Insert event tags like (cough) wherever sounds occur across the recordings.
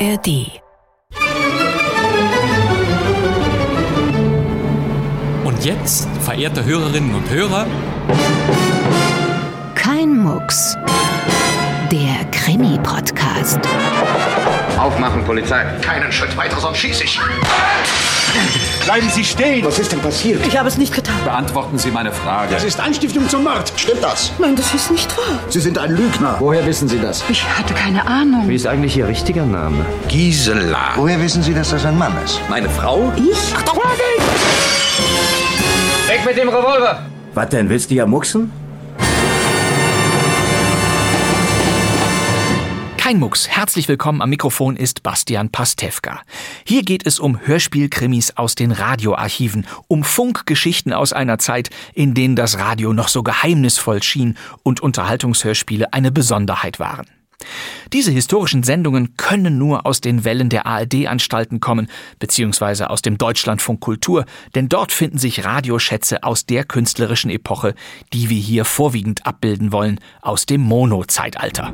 ARD. Und jetzt, verehrte Hörerinnen und Hörer, Kein Mucks. Krimi-Podcast. Aufmachen, Polizei. Keinen Schritt weiter, sonst schieße ich. Bleiben Sie stehen! Was ist denn passiert? Ich habe es nicht getan. Beantworten Sie meine Frage. Das ist Anstiftung zum Mord. Stimmt das? Nein, das ist nicht wahr. Sie sind ein Lügner. Woher wissen Sie das? Ich hatte keine Ahnung. Wie ist eigentlich Ihr richtiger Name? Gisela. Woher wissen Sie, dass das ein Mann ist? Meine Frau? Ich? Weg mit dem Revolver! Was denn, willst du ja mucksen? Kein Mucks. Herzlich willkommen am Mikrofon ist Bastian Pastewka. Hier geht es um Hörspielkrimis aus den Radioarchiven, um Funkgeschichten aus einer Zeit, in denen das Radio noch so geheimnisvoll schien und Unterhaltungshörspiele eine Besonderheit waren. Diese historischen Sendungen können nur aus den Wellen der ARD-Anstalten kommen, beziehungsweise aus dem Deutschlandfunk Kultur, denn dort finden sich Radioschätze aus der künstlerischen Epoche, die wir hier vorwiegend abbilden wollen, aus dem Mono-Zeitalter.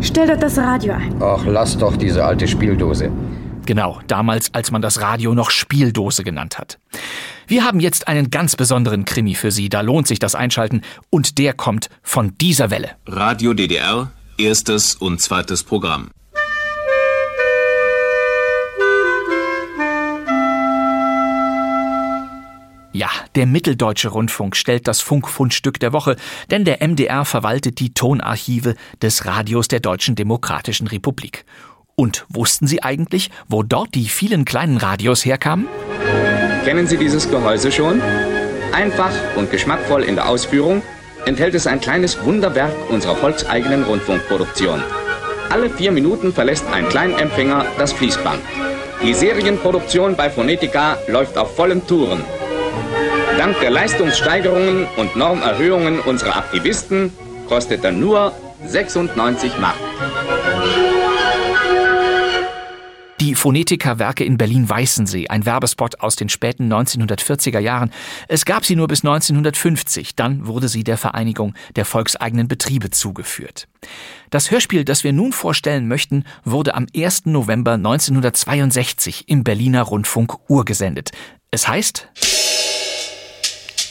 Stell doch das Radio ein. Ach, lass doch diese alte Spieldose. Genau, damals, als man das Radio noch Spieldose genannt hat. Wir haben jetzt einen ganz besonderen Krimi für Sie, da lohnt sich das Einschalten, und der kommt von dieser Welle. Radio DDR, erstes und zweites Programm. Ja, der Mitteldeutsche Rundfunk stellt das Funkfundstück der Woche, denn der MDR verwaltet die Tonarchive des Radios der Deutschen Demokratischen Republik. Und wussten Sie eigentlich, wo dort die vielen kleinen Radios herkamen? Kennen Sie dieses Gehäuse schon? Einfach und geschmackvoll in der Ausführung enthält es ein kleines Wunderwerk unserer volkseigenen Rundfunkproduktion. Alle vier Minuten verlässt ein Kleinempfänger das Fließband. Die Serienproduktion bei Phonetica läuft auf vollen Touren. Dank der Leistungssteigerungen und Normerhöhungen unserer Aktivisten kostet er nur 96 Mark. Die Phonetika-Werke in Berlin-Weißensee, ein Werbespot aus den späten 1940er Jahren. Es gab sie nur bis 1950, dann wurde sie der Vereinigung der volkseigenen Betriebe zugeführt. Das Hörspiel, das wir nun vorstellen möchten, wurde am 1. November 1962 im Berliner Rundfunk urgesendet. Es heißt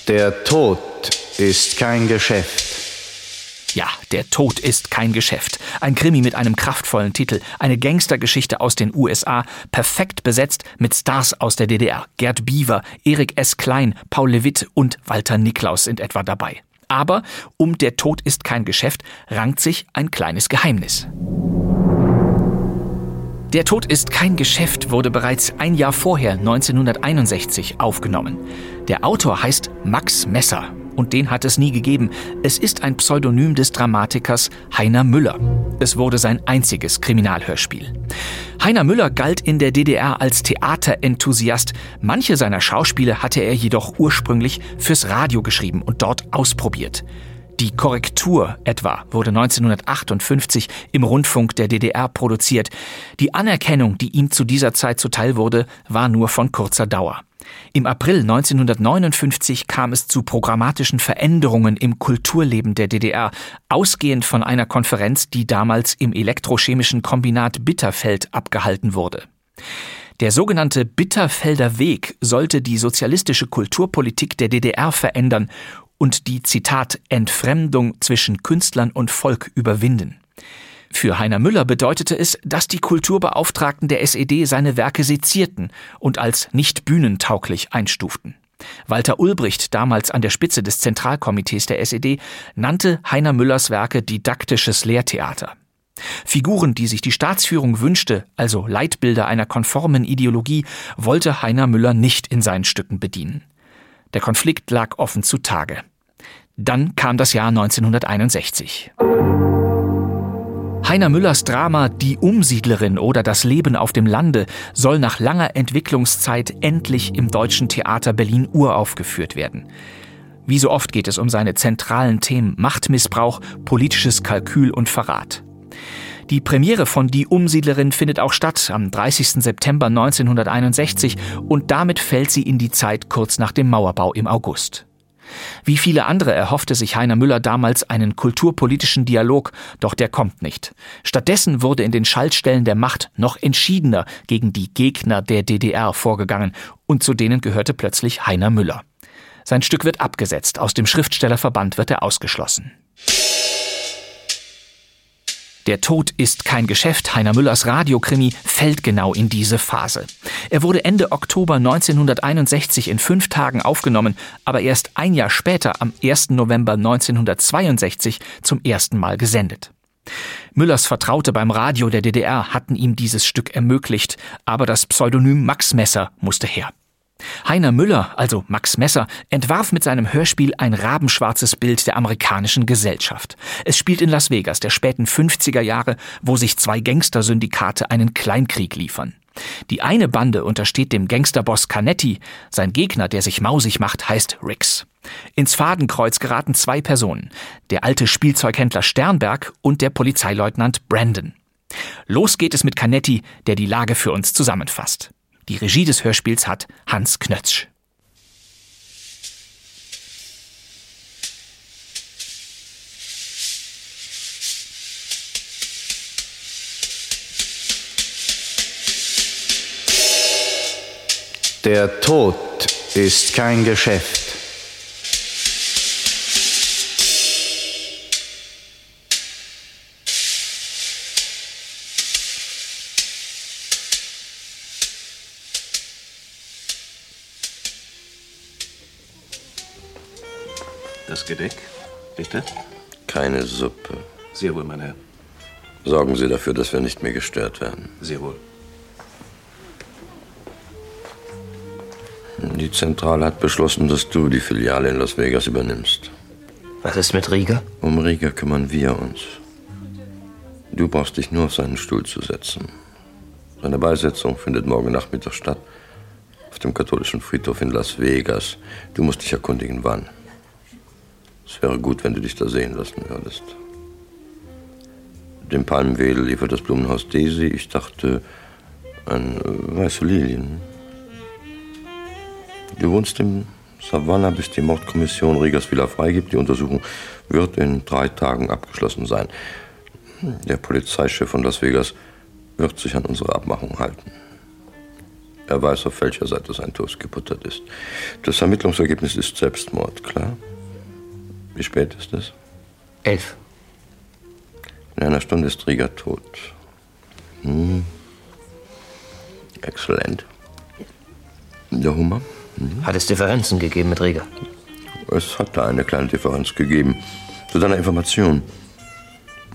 Der Tod ist kein Geschäft. Ja, der Tod ist kein Geschäft. Ein Krimi mit einem kraftvollen Titel, eine Gangstergeschichte aus den USA, perfekt besetzt mit Stars aus der DDR. Gerd Biewer, Erik S. Klein, Paul Lewitt und Walter Niklaus sind etwa dabei. Aber um Der Tod ist kein Geschäft rankt sich ein kleines Geheimnis. Der Tod ist kein Geschäft wurde bereits ein Jahr vorher, 1961, aufgenommen. Der Autor heißt Max Messer und den hat es nie gegeben. Es ist ein Pseudonym des Dramatikers Heiner Müller. Es wurde sein einziges Kriminalhörspiel. Heiner Müller galt in der DDR als Theaterenthusiast. Manche seiner Schauspiele hatte er jedoch ursprünglich fürs Radio geschrieben und dort ausprobiert. Die Korrektur etwa wurde 1958 im Rundfunk der DDR produziert. Die Anerkennung, die ihm zu dieser Zeit zuteil wurde, war nur von kurzer Dauer. Im April 1959 kam es zu programmatischen Veränderungen im Kulturleben der DDR, ausgehend von einer Konferenz, die damals im elektrochemischen Kombinat Bitterfeld abgehalten wurde. Der sogenannte Bitterfelder Weg sollte die sozialistische Kulturpolitik der DDR verändern und die Zitat Entfremdung zwischen Künstlern und Volk überwinden. Für Heiner Müller bedeutete es, dass die Kulturbeauftragten der SED seine Werke sezierten und als nicht bühnentauglich einstuften. Walter Ulbricht, damals an der Spitze des Zentralkomitees der SED, nannte Heiner Müllers Werke didaktisches Lehrtheater. Figuren, die sich die Staatsführung wünschte, also Leitbilder einer konformen Ideologie, wollte Heiner Müller nicht in seinen Stücken bedienen. Der Konflikt lag offen zutage. Dann kam das Jahr 1961. Heiner Müllers Drama Die Umsiedlerin oder Das Leben auf dem Lande soll nach langer Entwicklungszeit endlich im Deutschen Theater Berlin uraufgeführt werden. Wie so oft geht es um seine zentralen Themen Machtmissbrauch, politisches Kalkül und Verrat. Die Premiere von Die Umsiedlerin findet auch statt am 30. September 1961 und damit fällt sie in die Zeit kurz nach dem Mauerbau im August. Wie viele andere erhoffte sich Heiner Müller damals einen kulturpolitischen Dialog, doch der kommt nicht. Stattdessen wurde in den Schaltstellen der Macht noch entschiedener gegen die Gegner der DDR vorgegangen, und zu denen gehörte plötzlich Heiner Müller. Sein Stück wird abgesetzt, aus dem Schriftstellerverband wird er ausgeschlossen. Der Tod ist kein Geschäft. Heiner Müllers Radiokrimi fällt genau in diese Phase. Er wurde Ende Oktober 1961 in fünf Tagen aufgenommen, aber erst ein Jahr später, am 1. November 1962, zum ersten Mal gesendet. Müllers Vertraute beim Radio der DDR hatten ihm dieses Stück ermöglicht, aber das Pseudonym Max Messer musste her. Heiner Müller, also Max Messer, entwarf mit seinem Hörspiel ein rabenschwarzes Bild der amerikanischen Gesellschaft. Es spielt in Las Vegas der späten 50er Jahre, wo sich zwei Gangstersyndikate einen Kleinkrieg liefern. Die eine Bande untersteht dem Gangsterboss Canetti, sein Gegner, der sich mausig macht, heißt Rix. Ins Fadenkreuz geraten zwei Personen, der alte Spielzeughändler Sternberg und der Polizeileutnant Brandon. Los geht es mit Canetti, der die Lage für uns zusammenfasst. Die Regie des Hörspiels hat Hans Knötzsch. Der Tod ist kein Geschäft. Das Gedeck, bitte. Keine Suppe. Sehr wohl, mein Herr. Sorgen Sie dafür, dass wir nicht mehr gestört werden. Sehr wohl. Die Zentrale hat beschlossen, dass du die Filiale in Las Vegas übernimmst. Was ist mit Rieger? Um Rieger kümmern wir uns. Du brauchst dich nur auf seinen Stuhl zu setzen. Seine Beisetzung findet morgen Nachmittag statt. Auf dem katholischen Friedhof in Las Vegas. Du musst dich erkundigen, wann. Es wäre gut, wenn du dich da sehen lassen würdest. Den Palmwedel liefert das Blumenhaus Daisy. Ich dachte an äh, weiße Lilien. Du wohnst im Savannah, bis die Mordkommission Riegers Villa freigibt. Die Untersuchung wird in drei Tagen abgeschlossen sein. Der Polizeichef von Las Vegas wird sich an unsere Abmachung halten. Er weiß, auf welcher Seite sein Toast gebuttert ist. Das Ermittlungsergebnis ist Selbstmord, klar? Wie spät ist es? Elf. In einer Stunde ist Rieger tot. Hm. Exzellent. Der Hummer? Hm. Hat es Differenzen gegeben mit Rieger? Es hat da eine kleine Differenz gegeben. Zu deiner Information.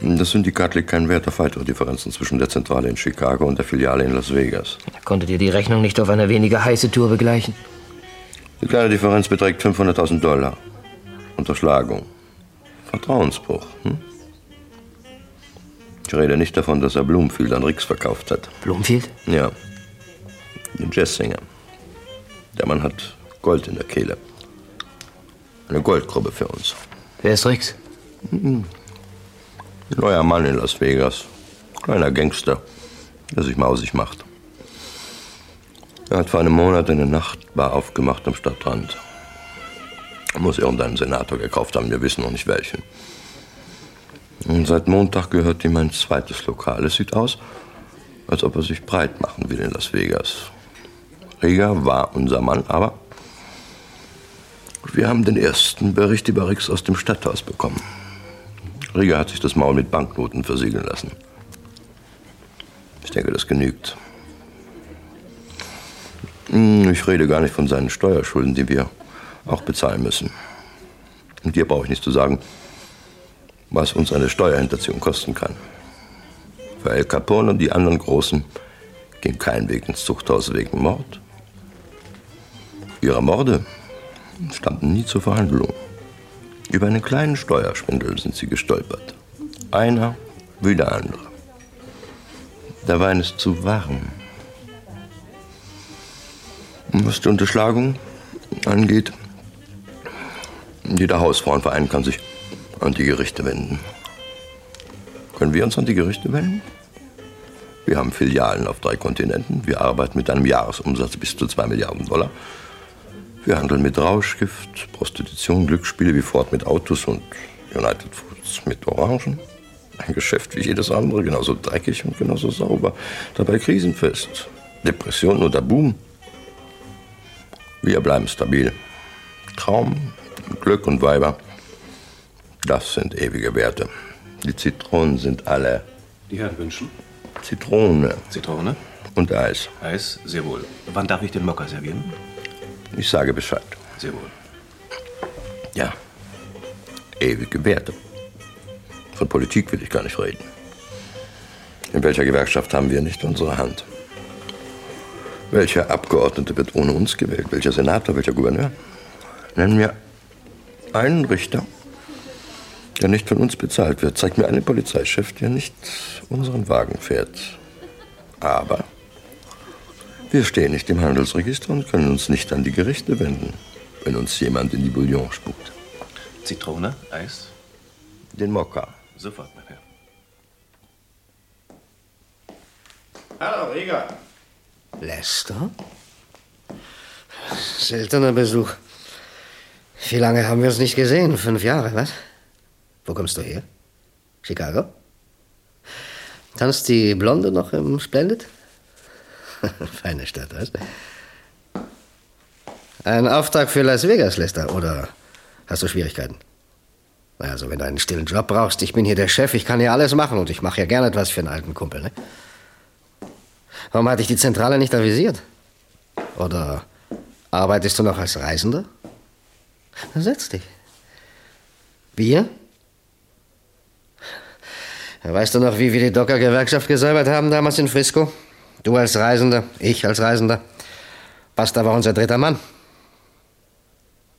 Das Syndikat legt keinen Wert auf weitere Differenzen zwischen der Zentrale in Chicago und der Filiale in Las Vegas. Konntet ihr die Rechnung nicht auf eine weniger heiße Tour begleichen? Die kleine Differenz beträgt 500.000 Dollar. Unterschlagung. Vertrauensbruch. Hm? Ich rede nicht davon, dass er Bloomfield an Rix verkauft hat. Bloomfield? Ja. Den Jazzsänger. Der Mann hat Gold in der Kehle. Eine Goldgrube für uns. Wer ist Rix? Ein neuer Mann in Las Vegas. Kleiner Gangster, der sich mausig macht. Er hat vor einem Monat eine Nachtbar aufgemacht am Stadtrand. Muss irgendeinen Senator gekauft haben, wir wissen noch nicht welchen. Und seit Montag gehört ihm ein zweites Lokal. Es sieht aus, als ob er sich breit machen will in Las Vegas. Rieger war unser Mann, aber wir haben den ersten Bericht über Rix aus dem Stadthaus bekommen. Rieger hat sich das Maul mit Banknoten versiegeln lassen. Ich denke, das genügt. Hm, Ich rede gar nicht von seinen Steuerschulden, die wir auch bezahlen müssen. Und dir brauche ich nicht zu sagen, was uns eine Steuerhinterziehung kosten kann. Für El Capone und die anderen Großen ging kein Weg ins Zuchthaus wegen Mord. Ihre Morde standen nie zur Verhandlung. Über einen kleinen Steuerschwindel sind sie gestolpert. Einer wie der andere. Der Wein ist zu warm. Was die Unterschlagung angeht, jeder Hausfrauenverein kann sich an die Gerichte wenden. Können wir uns an die Gerichte wenden? Wir haben Filialen auf drei Kontinenten. Wir arbeiten mit einem Jahresumsatz bis zu zwei Milliarden Dollar. Wir handeln mit Rauschgift, Prostitution, Glücksspiele wie Ford mit Autos und United Foods mit Orangen. Ein Geschäft wie jedes andere, genauso dreckig und genauso sauber. Dabei krisenfest. Depression oder Boom. Wir bleiben stabil. Traum, Glück und Weiber, das sind ewige Werte. Die Zitronen sind alle Die Herren wünschen? Zitrone Zitrone? und Eis. Eis, sehr wohl. Wann darf ich den Mokka servieren? Ich sage Bescheid. Sehr wohl. Ja, ewige Werte. Von Politik will ich gar nicht reden. In welcher Gewerkschaft haben wir nicht unsere Hand? Welcher Abgeordnete wird ohne uns gewählt? Welcher Senator, welcher Gouverneur? Nenn mir einen Richter, der nicht von uns bezahlt wird. Zeig mir einen Polizeichef, der nicht unseren Wagen fährt. Aber wir stehen nicht im Handelsregister und können uns nicht an die Gerichte wenden, wenn uns jemand in die Bouillon spuckt. Zitrone, Eis? Den Mokka. Sofort, mein Herr. Hallo, Rieger. Lester? Seltener Besuch. Wie lange haben wir uns nicht gesehen? Fünf Jahre, was? Wo kommst du her? Chicago? Tanzt die Blonde noch im Splendid? (laughs) Feine Stadt, was? Ein Auftrag für Las Vegas, Lester, oder hast du Schwierigkeiten? Also, wenn du einen stillen Job brauchst, ich bin hier der Chef, ich kann hier alles machen und ich mache ja gerne etwas für einen alten Kumpel, ne? Warum hatte ich die Zentrale nicht avisiert? Oder arbeitest du noch als Reisender? Dann setz dich. Bier? Weißt du noch, wie wir die Docker-Gewerkschaft gesäubert haben damals in Frisco? Du als Reisender, ich als Reisender. Basta war unser dritter Mann.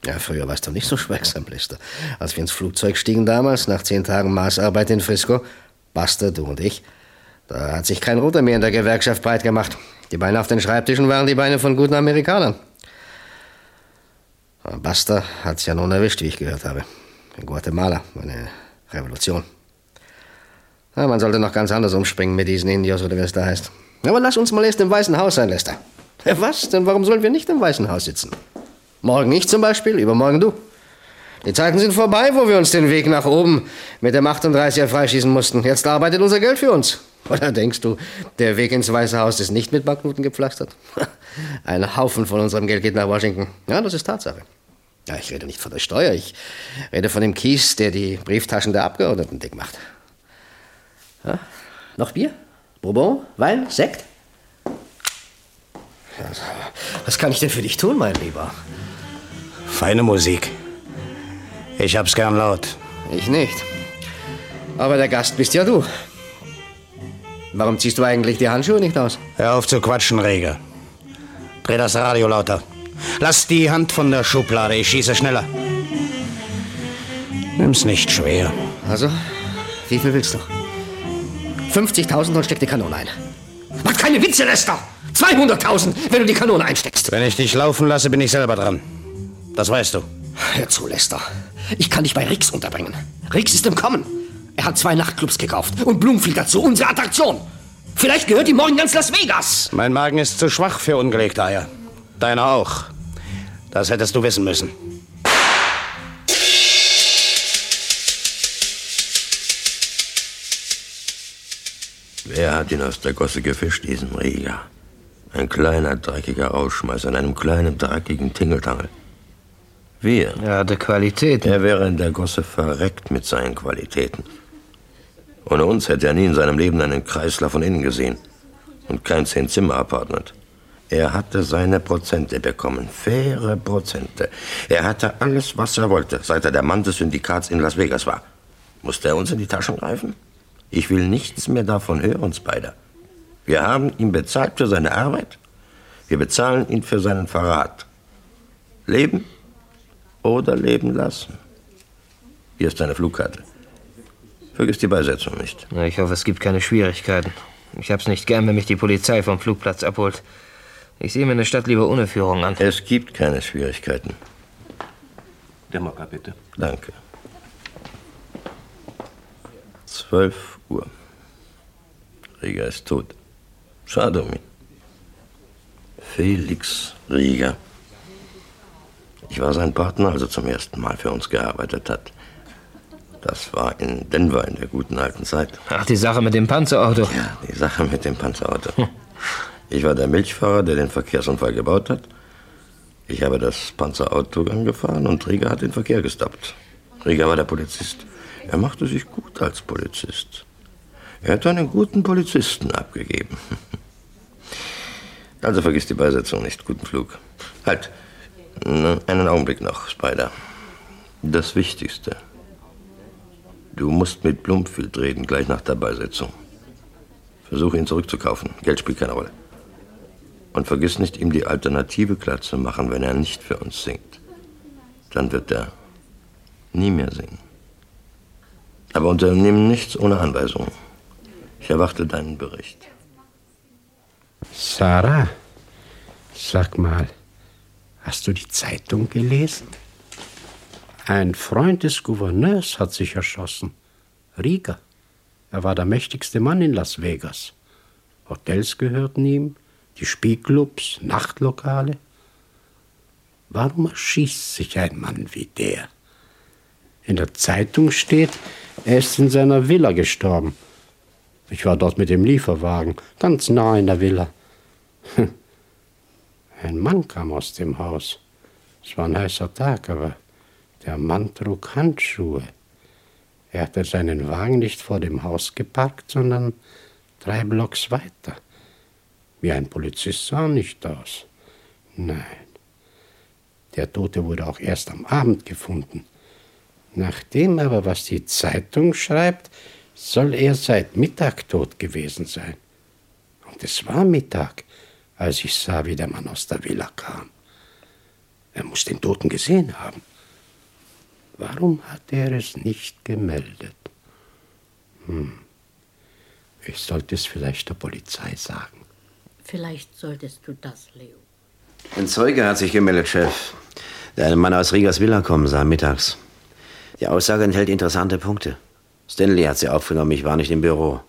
Ja, früher warst du nicht so schweigsam, Lister. Als wir ins Flugzeug stiegen damals, nach zehn Tagen Maßarbeit in Frisco, Basta, du und ich, da hat sich kein Roter mehr in der Gewerkschaft breit gemacht. Die Beine auf den Schreibtischen waren die Beine von guten Amerikanern. Basta hat's ja nun erwischt, wie ich gehört habe. In Guatemala, eine Revolution. Ja, man sollte noch ganz anders umspringen mit diesen Indios oder wie es da heißt. Aber lass uns mal erst im Weißen Haus sein, Lester. Ja, was? Denn warum sollen wir nicht im Weißen Haus sitzen? Morgen ich zum Beispiel, übermorgen du. Die Zeiten sind vorbei, wo wir uns den Weg nach oben mit dem 38er freischießen mussten. Jetzt arbeitet unser Geld für uns. Oder denkst du, der Weg ins Weiße Haus ist nicht mit Banknoten gepflastert? (laughs) Ein Haufen von unserem Geld geht nach Washington. Ja, das ist Tatsache. Ja, ich rede nicht von der Steuer, ich rede von dem Kies, der die Brieftaschen der Abgeordneten dick macht. Ja, noch Bier? Bourbon? Wein? Sekt? Also, was kann ich denn für dich tun, mein Lieber? Feine Musik. Ich hab's gern laut. Ich nicht. Aber der Gast bist ja du. Warum ziehst du eigentlich die Handschuhe nicht aus? Hör auf zu quatschen, Reger. Dreh das Radio lauter. Lass die Hand von der Schublade, ich schieße schneller. Nimm's nicht schwer. Also, wie viel willst du? 50.000 und steck die Kanone ein. Mach keine Witze, Lester! 200.000, wenn du die Kanone einsteckst. Wenn ich dich laufen lasse, bin ich selber dran. Das weißt du. Hör zu, Lester. Ich kann dich bei Rix unterbringen. Rix ist im Kommen. Er hat zwei Nachtclubs gekauft und Blumenfield dazu, unsere Attraktion. Vielleicht gehört ihm morgen ganz Las Vegas. Mein Magen ist zu schwach für ungelegte Eier. Deiner auch. Das hättest du wissen müssen. Wer hat ihn aus der Gosse gefischt, diesen Rieger? Ein kleiner, dreckiger Ausschmeißer in einem kleinen, dreckigen Tingeltangel. Wir. Er hatte Qualitäten. Er wäre in der Gosse verreckt mit seinen Qualitäten. Ohne uns hätte er nie in seinem Leben einen Kreisler von innen gesehen. Und kein Zehn-Zimmer-Apartment. Er hatte seine Prozente bekommen. Faire Prozente. Er hatte alles, was er wollte, seit er der Mann des Syndikats in Las Vegas war. Musste er uns in die Taschen greifen? Ich will nichts mehr davon hören, Spider. Wir haben ihn bezahlt für seine Arbeit. Wir bezahlen ihn für seinen Verrat. Leben oder leben lassen. Hier ist deine Flugkarte. Vergiss die Beisetzung nicht. Ich hoffe, es gibt keine Schwierigkeiten. Ich hab's nicht gern, wenn mich die Polizei vom Flugplatz abholt. Ich sehe mir eine Stadt lieber ohne Führung an. Es gibt keine Schwierigkeiten. Der Mokka, bitte. Danke. 12 Uhr. Rieger ist tot. Schade um ihn. Felix Rieger. Ich war sein Partner, als er zum ersten Mal für uns gearbeitet hat. Das war in Denver in der guten alten Zeit. Ach, die Sache mit dem Panzerauto. Ja, die Sache mit dem Panzerauto. (laughs) Ich war der Milchfahrer, der den Verkehrsunfall gebaut hat. Ich habe das Panzerauto angefahren und Rieger hat den Verkehr gestoppt. Rieger war der Polizist. Er machte sich gut als Polizist. Er hat einen guten Polizisten abgegeben. (laughs) Also vergiss die Beisetzung nicht. Guten Flug. Halt. Einen Augenblick noch, Spider. Das Wichtigste. Du musst mit Blumfield reden, gleich nach der Beisetzung. Versuche ihn zurückzukaufen. Geld spielt keine Rolle. Und vergiss nicht, ihm die Alternative klar zu machen, wenn er nicht für uns singt. Dann wird er nie mehr singen. Aber unternimm nichts ohne Anweisung. Ich erwarte deinen Bericht. Sarah, sag mal, hast du die Zeitung gelesen? Ein Freund des Gouverneurs hat sich erschossen. Rieger. Er war der mächtigste Mann in Las Vegas. Hotels gehörten ihm, die Spielclubs, Nachtlokale. Warum erschießt sich ein Mann wie der? In der Zeitung steht, er ist in seiner Villa gestorben. Ich war dort mit dem Lieferwagen, ganz nah in der Villa. (laughs) Ein Mann kam aus dem Haus. Es war ein heißer Tag, aber der Mann trug Handschuhe. Er hatte seinen Wagen nicht vor dem Haus geparkt, sondern drei Blocks weiter. Wie ein Polizist sah nicht aus. Nein. Der Tote wurde auch erst am Abend gefunden. Nachdem aber, was die Zeitung schreibt, soll er seit Mittag tot gewesen sein. Und es war Mittag, als ich sah, wie der Mann aus der Villa kam. Er muss den Toten gesehen haben. Warum hat er es nicht gemeldet? Hm. Ich sollte es vielleicht der Polizei sagen. Vielleicht solltest du das, Leo. Ein Zeuge hat sich gemeldet, Chef. Der einen Mann aus Rigas Villa kommen sah mittags. Die Aussage enthält interessante Punkte. Stanley hat sie aufgenommen, ich war nicht im Büro.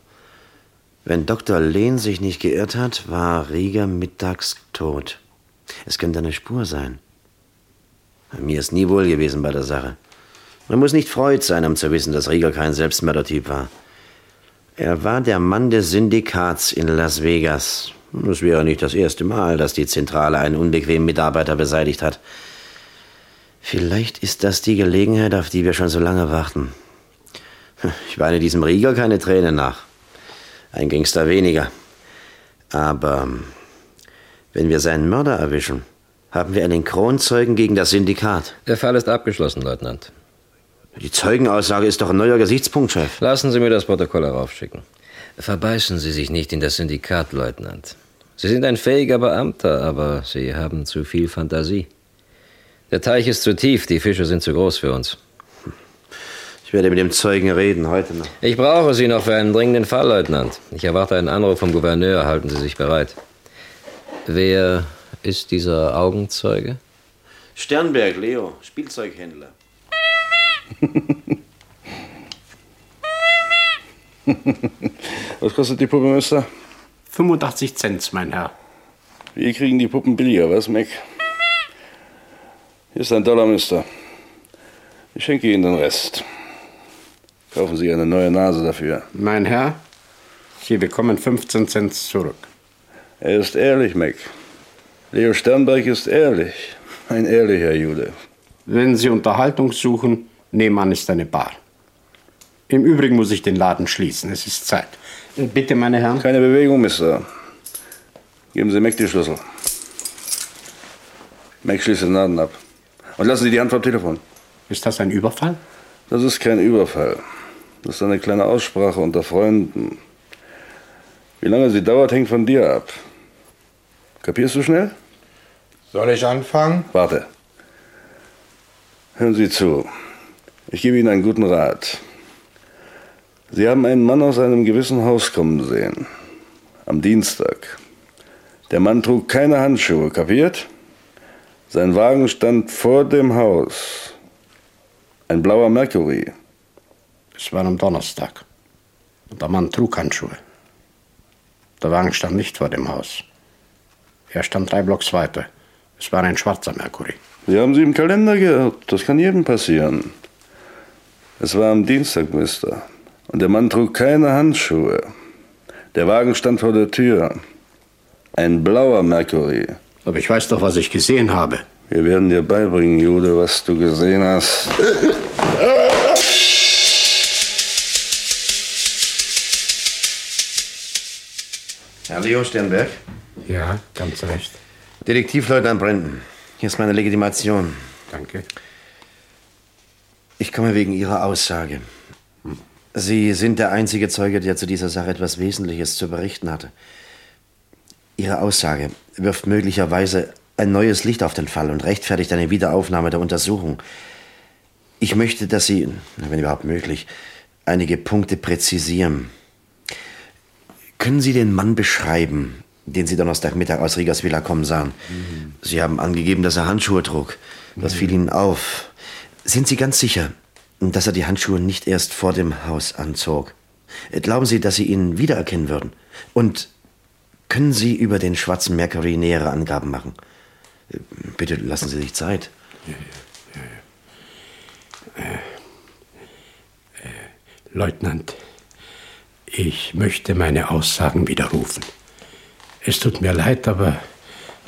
Wenn Dr. Lehn sich nicht geirrt hat, war Rieger mittags tot. Es könnte eine Spur sein. Mir ist nie wohl gewesen bei der Sache. Man muss nicht freut sein, um zu wissen, dass Rieger kein Selbstmördertyp war. Er war der Mann des Syndikats in Las Vegas. Es wäre nicht das erste Mal, dass die Zentrale einen unbequemen Mitarbeiter beseitigt hat. Vielleicht ist das die Gelegenheit, auf die wir schon so lange warten. Ich weine diesem Rieger keine Tränen nach. Ein Gangster weniger. Aber wenn wir seinen Mörder erwischen, haben wir einen Kronzeugen gegen das Syndikat. Der Fall ist abgeschlossen, Leutnant. Die Zeugenaussage ist doch ein neuer Gesichtspunkt, Chef. Lassen Sie mir das Protokoll heraufschicken. Verbeißen Sie sich nicht in das Syndikat, Leutnant. Sie sind ein fähiger Beamter, aber Sie haben zu viel Fantasie. Der Teich ist zu tief, die Fische sind zu groß für uns. Ich werde mit dem Zeugen reden, heute noch. Ich brauche Sie noch für einen dringenden Fall, Leutnant. Ich erwarte einen Anruf vom Gouverneur. Halten Sie sich bereit. Wer ist dieser Augenzeuge? Sternberg, Leo, Spielzeughändler. (laughs) Was kostet die Puppe, Mister? 85 Cent, mein Herr. Wir kriegen die Puppen billiger, was, Mac? Hier ist ein Dollar, Mister. Ich schenke Ihnen den Rest. Kaufen Sie eine neue Nase dafür. Mein Herr, Sie bekommen 15 Cent zurück. Er ist ehrlich, Mac. Leo Sternberg ist ehrlich. Ein ehrlicher Jude. Wenn Sie Unterhaltung suchen, nebenan ist eine Bar. Im Übrigen muss ich den Laden schließen. Es ist Zeit. Äh, Bitte, meine Herren. Keine Bewegung, Mister. Geben Sie Mac die Schlüssel. Mac schließt den Laden ab. Und lassen Sie die Hand vom Telefon. Ist das ein Überfall? Das ist kein Überfall. Das ist eine kleine Aussprache unter Freunden. Wie lange sie dauert, hängt von dir ab. Kapierst du schnell? Soll ich anfangen? Warte. Hören Sie zu. Ich gebe Ihnen einen guten Rat. Sie haben einen Mann aus einem gewissen Haus kommen sehen. Am Dienstag. Der Mann trug keine Handschuhe, kapiert? Sein Wagen stand vor dem Haus. Ein blauer Mercury. Es war am Donnerstag. Und der Mann trug Handschuhe. Der Wagen stand nicht vor dem Haus. Er stand drei Blocks weiter. Es war ein schwarzer Mercury. Sie haben sie im Kalender geirrt. Das kann jedem passieren. Es war am Dienstag, Mister. Und der Mann trug keine Handschuhe. Der Wagen stand vor der Tür. Ein blauer Mercury. Aber ich weiß doch, was ich gesehen habe. Wir werden dir beibringen, Jude, was du gesehen hast. Herr Leo Sternberg? Ja, ganz recht. Detektivleutnant Brandon. Hier ist meine Legitimation. Danke. Ich komme wegen Ihrer Aussage. Sie sind der einzige Zeuge, der zu dieser Sache etwas Wesentliches zu berichten hatte. Ihre Aussage wirft möglicherweise ein neues Licht auf den Fall und rechtfertigt eine Wiederaufnahme der Untersuchung. Ich möchte, dass Sie, wenn überhaupt möglich, einige Punkte präzisieren. Können Sie den Mann beschreiben, den Sie Donnerstagmittag aus Rigas Villa kommen sahen? Sie haben angegeben, dass er Handschuhe trug. Das fiel Ihnen auf. Sind Sie ganz sicher, dass er die Handschuhe nicht erst vor dem Haus anzog? Glauben Sie, dass Sie ihn wiedererkennen würden? Und können Sie über den schwarzen Mercury nähere Angaben machen? Bitte lassen Sie sich Zeit. Leutnant, ich möchte meine Aussagen widerrufen. Es tut mir leid, aber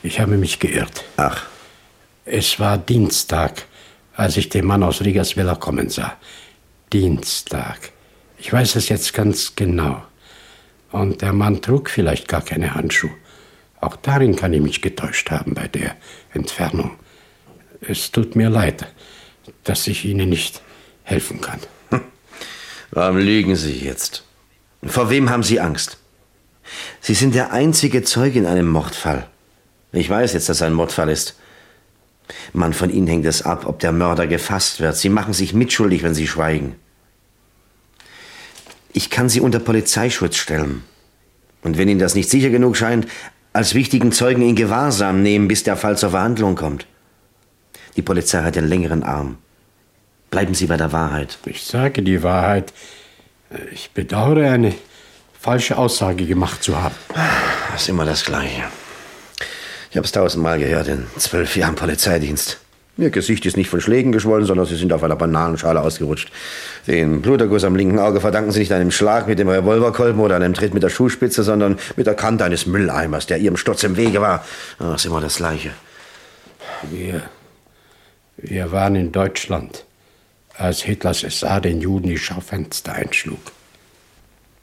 ich habe mich geirrt. Ach. Es war Dienstag, als ich den Mann aus Rigas Villa kommen sah. Dienstag. Ich weiß es jetzt ganz genau. Und der Mann trug vielleicht gar keine Handschuhe. Auch darin kann ich mich getäuscht haben bei der Entfernung. Es tut mir leid, dass ich Ihnen nicht helfen kann. Warum lügen Sie jetzt? Vor wem haben Sie Angst? Sie sind der einzige Zeuge in einem Mordfall. Ich weiß jetzt, dass es ein Mordfall ist. Mann, von Ihnen hängt es ab, ob der Mörder gefasst wird. Sie machen sich mitschuldig, wenn Sie schweigen. Ich kann Sie unter Polizeischutz stellen. Und wenn Ihnen das nicht sicher genug scheint, als wichtigen Zeugen in Gewahrsam nehmen, bis der Fall zur Verhandlung kommt. Die Polizei hat den längeren Arm. Bleiben Sie bei der Wahrheit. Ich sage die Wahrheit. Ich bedauere, eine falsche Aussage gemacht zu haben. Das ist immer das Gleiche. Ich habe es tausendmal gehört in zwölf Jahren Polizeidienst. Ihr Gesicht ist nicht von Schlägen geschwollen, sondern Sie sind auf einer Bananenschale ausgerutscht. Den Bluterguss am linken Auge verdanken Sie nicht einem Schlag mit dem Revolverkolben oder einem Tritt mit der Schuhspitze, sondern mit der Kante eines Mülleimers, der Ihrem Sturz im Wege war. Das ist immer das Gleiche. Wir, wir waren in Deutschland, als Hitlers SA den Juden die Schaufenster einschlug.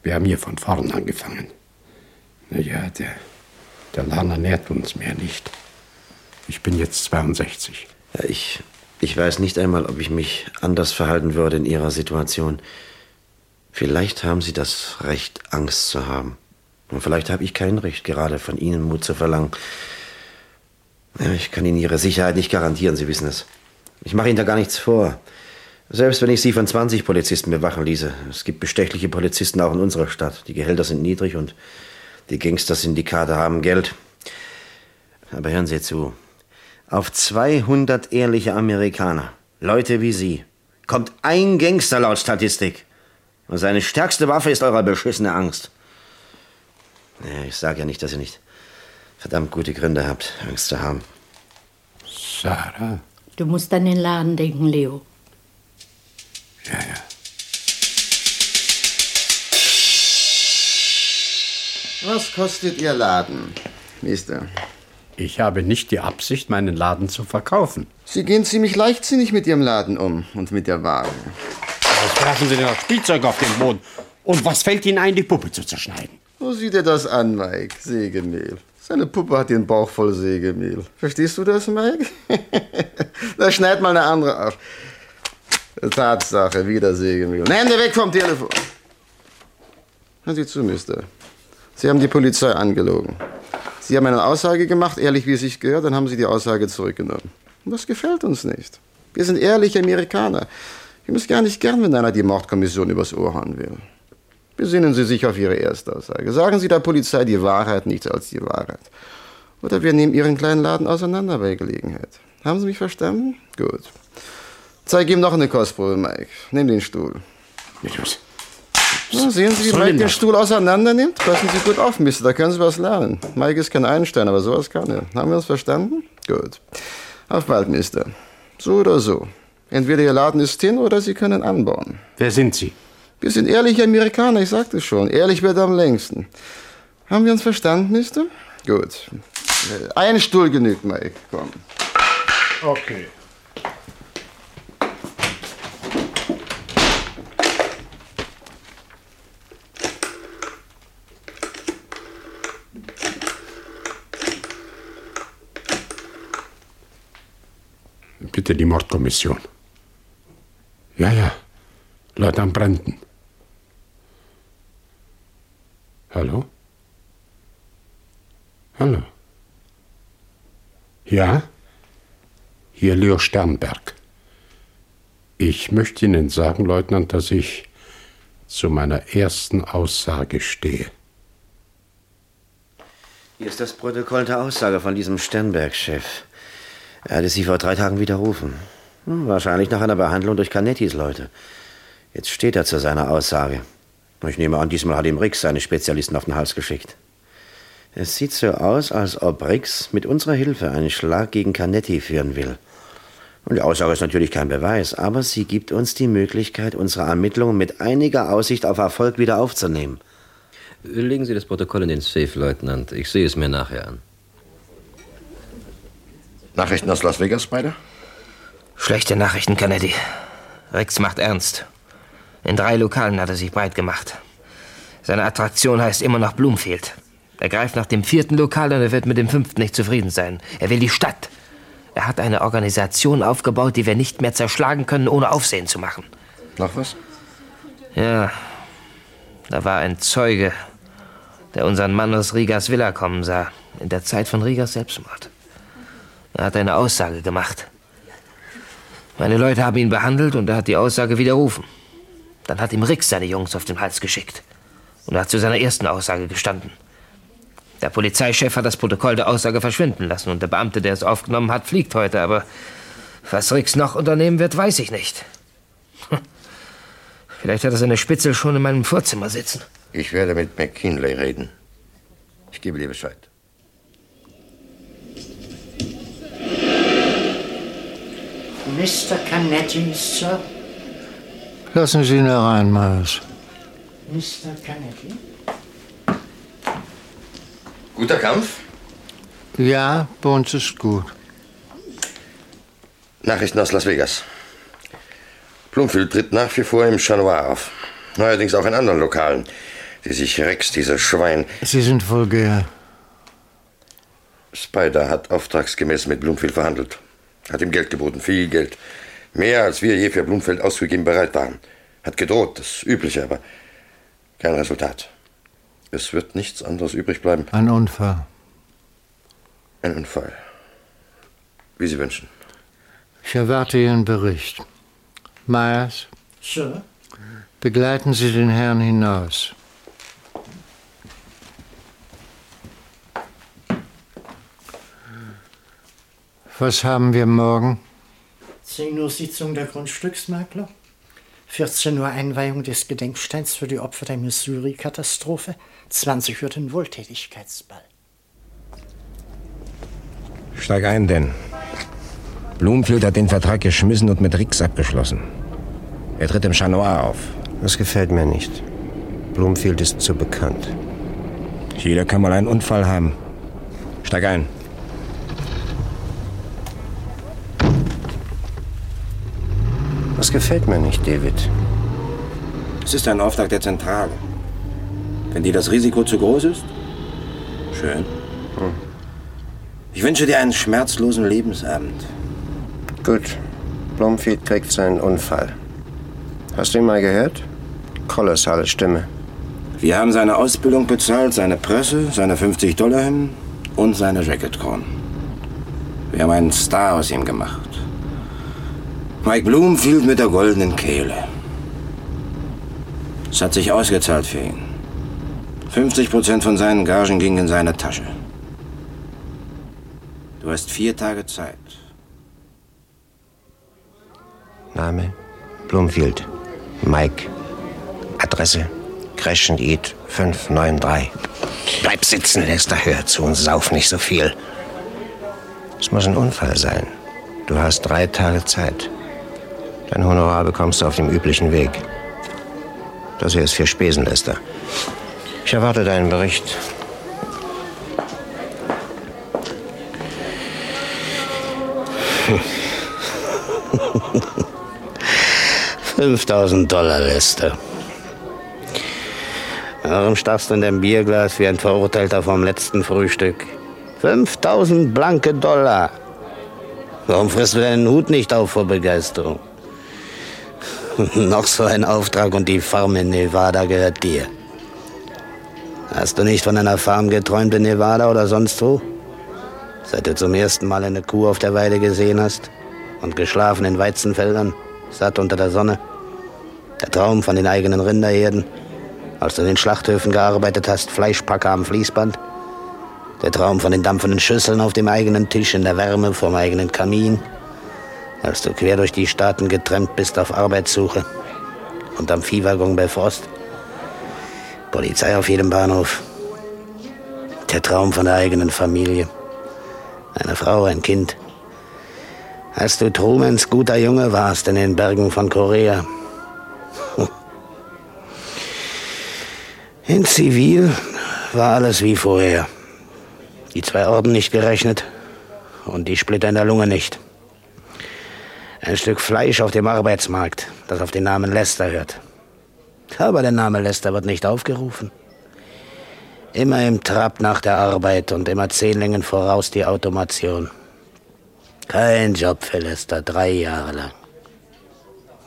Wir haben hier von vorn angefangen. Naja, der, der Lerner nährt uns mehr nicht. Ich bin jetzt 62. Ja, ich, ich weiß nicht einmal, ob ich mich anders verhalten würde in Ihrer Situation. Vielleicht haben Sie das Recht, Angst zu haben. Und vielleicht habe ich kein Recht, gerade von Ihnen Mut zu verlangen. Ja, ich kann Ihnen Ihre Sicherheit nicht garantieren, Sie wissen es. Ich mache Ihnen da gar nichts vor. Selbst wenn ich Sie von 20 Polizisten bewachen ließe. Es gibt bestechliche Polizisten auch in unserer Stadt. Die Gehälter sind niedrig und die Gangster-Syndikate haben Geld. Aber hören Sie zu. Auf 200 ehrliche Amerikaner, Leute wie Sie, kommt ein Gangster laut Statistik. Und seine stärkste Waffe ist eure beschissene Angst. Ja, ich sage ja nicht, dass ihr nicht verdammt gute Gründe habt, Angst zu haben. Sarah? Du musst an den Laden denken, Leo. Ja, ja. Was kostet Ihr Laden, Mister? Ich habe nicht die Absicht, meinen Laden zu verkaufen. Sie gehen ziemlich leichtsinnig mit Ihrem Laden um und mit der Ware. Was werfen Sie denn das Spielzeug auf den Boden? Und was fällt Ihnen ein, die Puppe zu zerschneiden? Wo sieht er das an, Mike? Sägemehl. Seine Puppe hat den Bauch voll Sägemehl. Verstehst du das, Mike? (laughs) da schneid mal eine andere auf. Tatsache, wieder Sägemehl. Hände weg vom Telefon. Hören Sie zu, Mister. Sie haben die Polizei angelogen. Sie haben eine Aussage gemacht, ehrlich wie es sich gehört, dann haben Sie die Aussage zurückgenommen. Und das gefällt uns nicht. Wir sind ehrliche Amerikaner. Ich muss gar nicht gern, wenn einer die Mordkommission übers Ohr hauen will. Besinnen Sie sich auf Ihre Erstaussage. Sagen Sie der Polizei die Wahrheit, nichts als die Wahrheit. Oder wir nehmen Ihren kleinen Laden auseinander bei Gelegenheit. Haben Sie mich verstanden? Gut. Zeig ihm noch eine Kostprobe, Mike. Nimm den Stuhl. Na, sehen Sie, wie Mike den? Stuhl auseinander nimmt? Passen Sie gut auf, Mister, da können Sie was lernen. Mike ist kein Einstein, aber sowas kann er. Haben wir uns verstanden? Gut. Auf bald, Mister. So oder so. Entweder Ihr Laden ist hin oder Sie können anbauen. Wer sind Sie? Wir sind ehrliche Amerikaner, ich sagte schon. Ehrlich wird am längsten. Haben wir uns verstanden, Mister? Gut. Äh, Ein Stuhl genügt, Mike. Komm. Okay. Bitte die Mordkommission. Ja, ja. Leutnant Brandon. Hallo? Hallo? Ja? Hier Leo Sternberg. Ich möchte Ihnen sagen, Leutnant, dass ich zu meiner ersten Aussage stehe. Hier ist das Protokoll der Aussage von diesem Sternberg-Chef. Er hatte sie vor drei Tagen widerrufen. Hm, wahrscheinlich nach einer Behandlung durch Canettis Leute. Jetzt steht er zu seiner Aussage. Ich nehme an, diesmal hat ihm Rix seine Spezialisten auf den Hals geschickt. Es sieht so aus, als ob Rix mit unserer Hilfe einen Schlag gegen Canetti führen will. Und die Aussage ist natürlich kein Beweis, aber sie gibt uns die Möglichkeit, unsere Ermittlungen mit einiger Aussicht auf Erfolg wieder aufzunehmen. Legen Sie das Protokoll in den Safe, Leutnant. Ich sehe es mir nachher an. Nachrichten aus Las Vegas, beide? Schlechte Nachrichten, Kennedy. Rex macht ernst. In drei Lokalen hat er sich breit gemacht. Seine Attraktion heißt immer noch Bloomfield. Er greift nach dem vierten Lokal und er wird mit dem fünften nicht zufrieden sein. Er will die Stadt. Er hat eine Organisation aufgebaut, die wir nicht mehr zerschlagen können, ohne Aufsehen zu machen. Noch was? Ja, da war ein Zeuge, der unseren Mann aus Rigas Villa kommen sah, in der Zeit von Rigas Selbstmord. Er hat eine Aussage gemacht. Meine Leute haben ihn behandelt und er hat die Aussage widerrufen. Dann hat ihm Rix seine Jungs auf den Hals geschickt. Und er hat zu seiner ersten Aussage gestanden. Der Polizeichef hat das Protokoll der Aussage verschwinden lassen und der Beamte, der es aufgenommen hat, fliegt heute, aber was Rix noch unternehmen wird, weiß ich nicht. (laughs) Vielleicht hat er seine Spitzel schon in meinem Vorzimmer sitzen. Ich werde mit McKinley reden. Ich gebe dir Bescheid. Mr. Canetti, Sir. Lassen Sie ihn herein, Miles. Mr. Canetti? Guter Kampf? Ja, bei uns ist gut. Nachrichten aus Las Vegas. Plumfield tritt nach wie vor im Chanois auf. Neuerdings auch in anderen Lokalen, die sich Rex, dieser Schwein. Sie sind vulgär. Spider hat auftragsgemäß mit Blumfield verhandelt. Hat ihm Geld geboten, viel Geld. Mehr, als wir je für Blumfeld auszugeben bereit waren. Hat gedroht, das Übliche, aber kein Resultat. Es wird nichts anderes übrig bleiben. Ein Unfall. Ein Unfall. Wie Sie wünschen. Ich erwarte Ihren Bericht. Myers, Sir? begleiten Sie den Herrn hinaus. Was haben wir morgen? 10 Uhr Sitzung der Grundstücksmakler. 14 Uhr Einweihung des Gedenksteins für die Opfer der Missouri-Katastrophe. 20 Uhr den Wohltätigkeitsball. Steig ein, denn. Bloomfield hat den Vertrag geschmissen und mit Rix abgeschlossen. Er tritt im Chanois auf. Das gefällt mir nicht. Bloomfield ist zu bekannt. Jeder kann mal einen Unfall haben. Steig ein. Das gefällt mir nicht, David. Es ist ein Auftrag der Zentrale. Wenn dir das Risiko zu groß ist? Schön. Ich wünsche dir einen schmerzlosen Lebensabend. Gut. Blomfield kriegt seinen Unfall. Hast du ihn mal gehört? Kolossale Stimme. Wir haben seine Ausbildung bezahlt, seine Presse, seine 50 Dollar hin und seine Jacketcrown. Wir haben einen Star aus ihm gemacht. Mike Bloomfield mit der goldenen Kehle. Es hat sich ausgezahlt für ihn. 50 Prozent von seinen Gagen gingen in seine Tasche. Du hast vier Tage Zeit. Name? Bloomfield. Mike. Adresse? Crescent Eat 593. Bleib sitzen, Lester. Hör zu und sauf nicht so viel. Es muss ein Unfall sein. Du hast drei Tage Zeit. Dein Honorar bekommst du auf dem üblichen Weg. Das hier ist für Spesen. Ich erwarte deinen Bericht. (laughs) Fünftausend Dollar, Lester. Warum starrst du in dein Bierglas wie ein Verurteilter vom letzten Frühstück? 5000 blanke Dollar. Warum frisst du deinen Hut nicht auf vor Begeisterung? (laughs) Noch so ein Auftrag und die Farm in Nevada gehört dir. Hast du nicht von einer Farm geträumt in Nevada oder sonst wo? Seit du zum ersten Mal eine Kuh auf der Weide gesehen hast und geschlafen in Weizenfeldern, satt unter der Sonne. Der Traum von den eigenen Rinderherden, als du in den Schlachthöfen gearbeitet hast, Fleischpacker am Fließband. Der Traum von den dampfenden Schüsseln auf dem eigenen Tisch in der Wärme vom eigenen Kamin, als du quer durch die Staaten getrennt bist auf Arbeitssuche und am Viehwaggon bei Frost. Polizei auf jedem Bahnhof. Der Traum von der eigenen Familie. Eine Frau, ein Kind. Als du Trumans guter Junge warst in den Bergen von Korea. (laughs) In Zivil war alles wie vorher. Die zwei Orden nicht gerechnet und die Splitter in der Lunge nicht. Ein Stück Fleisch auf dem Arbeitsmarkt, das auf den Namen Lester hört. Aber der Name Lester wird nicht aufgerufen. Immer im Trab nach der Arbeit und immer zehn Längen voraus die Automation. Kein Job für Lester, drei Jahre lang.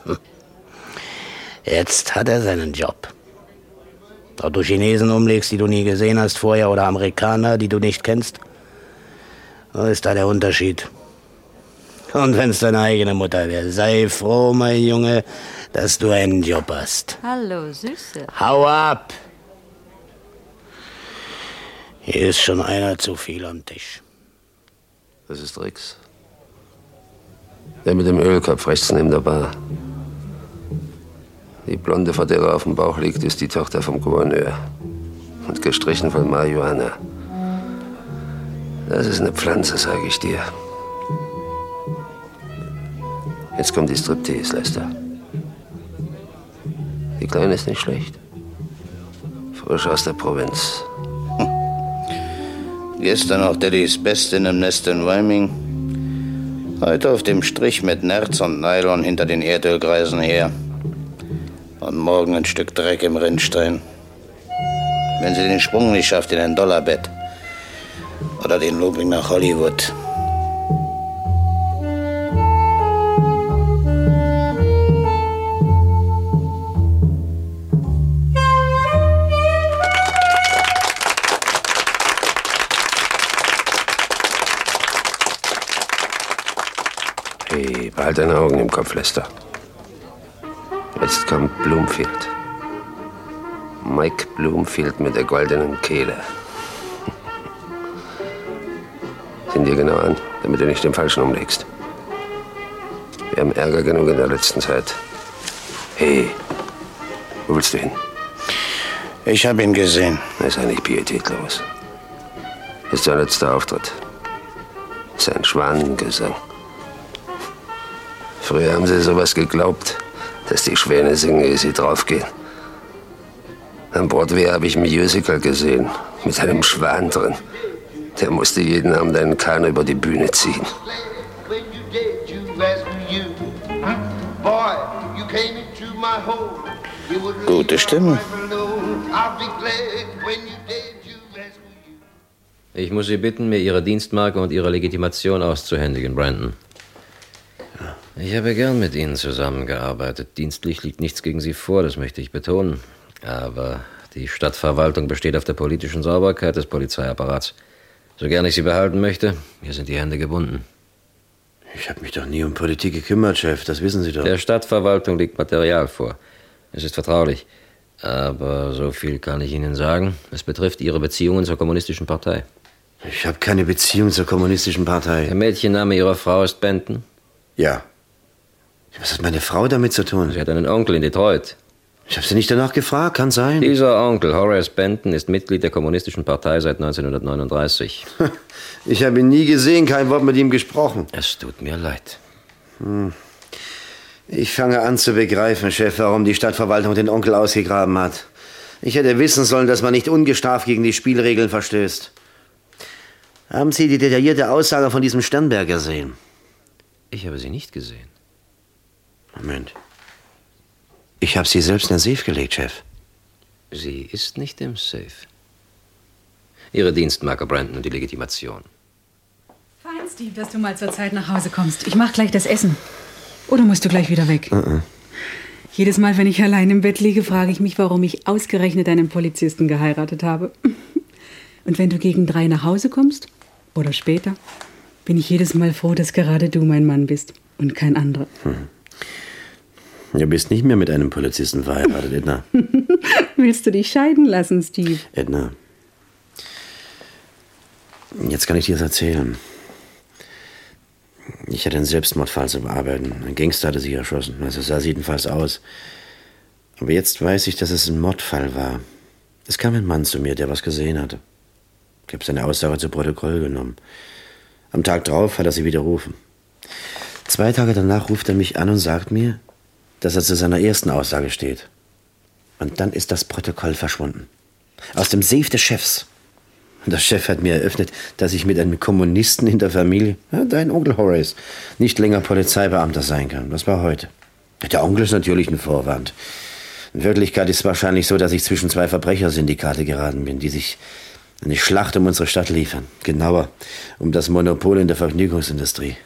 Hm. Jetzt hat er seinen Job. Ob du Chinesen umlegst, die du nie gesehen hast vorher, oder Amerikaner, die du nicht kennst, ist da der Unterschied? (laughs) Und wenn's deine eigene Mutter wäre, sei froh, mein Junge, dass du einen Job hast. Hallo, Süße. Hau ab! Hier ist schon einer zu viel am Tisch. Das ist Rix. Der mit dem Ölkopf rechts neben der Bar. Die Blonde, vor der er auf dem Bauch liegt, ist die Tochter vom Gouverneur. Und gestrichen von Marihuana. Das ist eine Pflanze, sage ich dir. Jetzt kommt die Striptease, Lester. Die Kleine ist nicht schlecht. Frisch aus der Provinz. Gestern noch Daddys Bestin im Nest in Wyoming. Heute auf dem Strich mit Nerz und Nylon hinter den Erdölkreisen her. Und morgen ein Stück Dreck im Rinnstein. Wenn sie den Sprung nicht schafft in ein Dollarbett. Oder den Looping nach Hollywood. Lester. Jetzt kommt Bloomfield. Mike Bloomfield mit der goldenen Kehle. (laughs) Sieh dir genau an, damit du nicht den Falschen umlegst. Wir haben Ärger genug in der letzten Zeit. Hey, wo willst du hin? Ich habe ihn gesehen. Er ist eigentlich pietätlos. Ist sein letzter Auftritt. Sein Schwanengesang. Früher haben sie sowas geglaubt, dass die Schwäne singen, ehe sie draufgehen. Am Broadway habe ich ein Musical gesehen, mit einem Schwan drin. Der musste jeden Abend einen Kahn über die Bühne ziehen. Gute Stimme. Ich muss Sie bitten, mir Ihre Dienstmarke und Ihre Legitimation auszuhändigen, Brandon. Ich habe gern mit Ihnen zusammengearbeitet. Dienstlich liegt nichts gegen Sie vor, das möchte ich betonen. Aber die Stadtverwaltung besteht auf der politischen Sauberkeit des Polizeiapparats. So gern ich Sie behalten möchte, mir sind die Hände gebunden. Ich habe mich doch nie um Politik gekümmert, Chef, das wissen Sie doch. Der Stadtverwaltung liegt Material vor. Es ist vertraulich. Aber so viel kann ich Ihnen sagen. Es betrifft Ihre Beziehungen zur kommunistischen Partei. Ich habe keine Beziehung zur kommunistischen Partei. Der Mädchenname Ihrer Frau ist Benton? Ja. Was hat meine Frau damit zu tun? Sie hat einen Onkel in Detroit. Ich habe Sie nicht danach gefragt, kann sein. Dieser Onkel, Horace Benton, ist Mitglied der Kommunistischen Partei seit 1939. (laughs) Ich habe ihn nie gesehen, kein Wort mit ihm gesprochen. Es tut mir leid. Hm. Ich fange an zu begreifen, Chef, warum die Stadtverwaltung den Onkel ausgegraben hat. Ich hätte wissen sollen, dass man nicht ungestraft gegen die Spielregeln verstößt. Haben Sie die detaillierte Aussage von diesem Sternberg gesehen? Ich habe sie nicht gesehen. Moment. Ich habe sie selbst in den Safe gelegt, Chef. Sie ist nicht im Safe. Ihre Dienstmarke, Brandon, und die Legitimation. Fein, Steve, dass du mal zur Zeit nach Hause kommst. Ich mach gleich das Essen. Oder musst du gleich wieder weg? Uh -uh. Jedes Mal, wenn ich allein im Bett liege, frage ich mich, warum ich ausgerechnet einen Polizisten geheiratet habe. (laughs) Und wenn du gegen drei nach Hause kommst, oder später, bin ich jedes Mal froh, dass gerade du mein Mann bist und kein anderer. Hm. Du bist nicht mehr mit einem Polizisten verheiratet, Edna. (laughs) Willst du dich scheiden lassen, Steve? Edna. Jetzt kann ich dir das erzählen. Ich hatte einen Selbstmordfall zu bearbeiten. Ein Gangster hatte sich erschossen. Also sah es jedenfalls aus. Aber jetzt weiß ich, dass es ein Mordfall war. Es kam ein Mann zu mir, der was gesehen hatte. Ich habe seine Aussage zu Protokoll genommen. Am Tag drauf hat er sie widerrufen. Zwei Tage danach ruft er mich an und sagt mir, dass er zu seiner ersten Aussage steht. Und dann ist das Protokoll verschwunden. Aus dem Safe des Chefs. Und der Chef hat mir eröffnet, dass ich mit einem Kommunisten in der Familie, ja, dein Onkel Horace, nicht länger Polizeibeamter sein kann. Das war heute. Der Onkel ist natürlich ein Vorwand. In Wirklichkeit ist es wahrscheinlich so, dass ich zwischen zwei Verbrechersyndikate geraten bin, die sich eine Schlacht um unsere Stadt liefern. Genauer, um das Monopol in der Vergnügungsindustrie.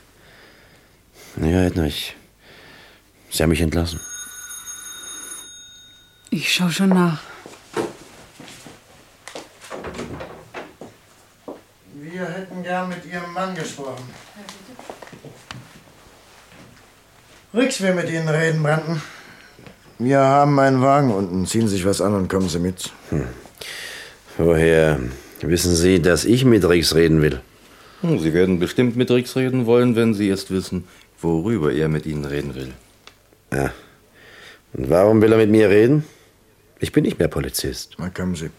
Naja, Edna, ich. Sie haben mich entlassen. Ich schau schon nach. Wir hätten gern mit Ihrem Mann gesprochen. Rix will mit Ihnen reden, Brandon. Wir haben einen Wagen unten. Ziehen Sie sich was an und kommen Sie mit. Hm. Woher wissen Sie, dass ich mit Rix reden will? Hm, Sie werden bestimmt mit Rix reden wollen, wenn Sie erst wissen, worüber er mit Ihnen reden will. Ja. Und warum will er mit mir reden? Ich bin nicht mehr Polizist. Na, kommen Sie.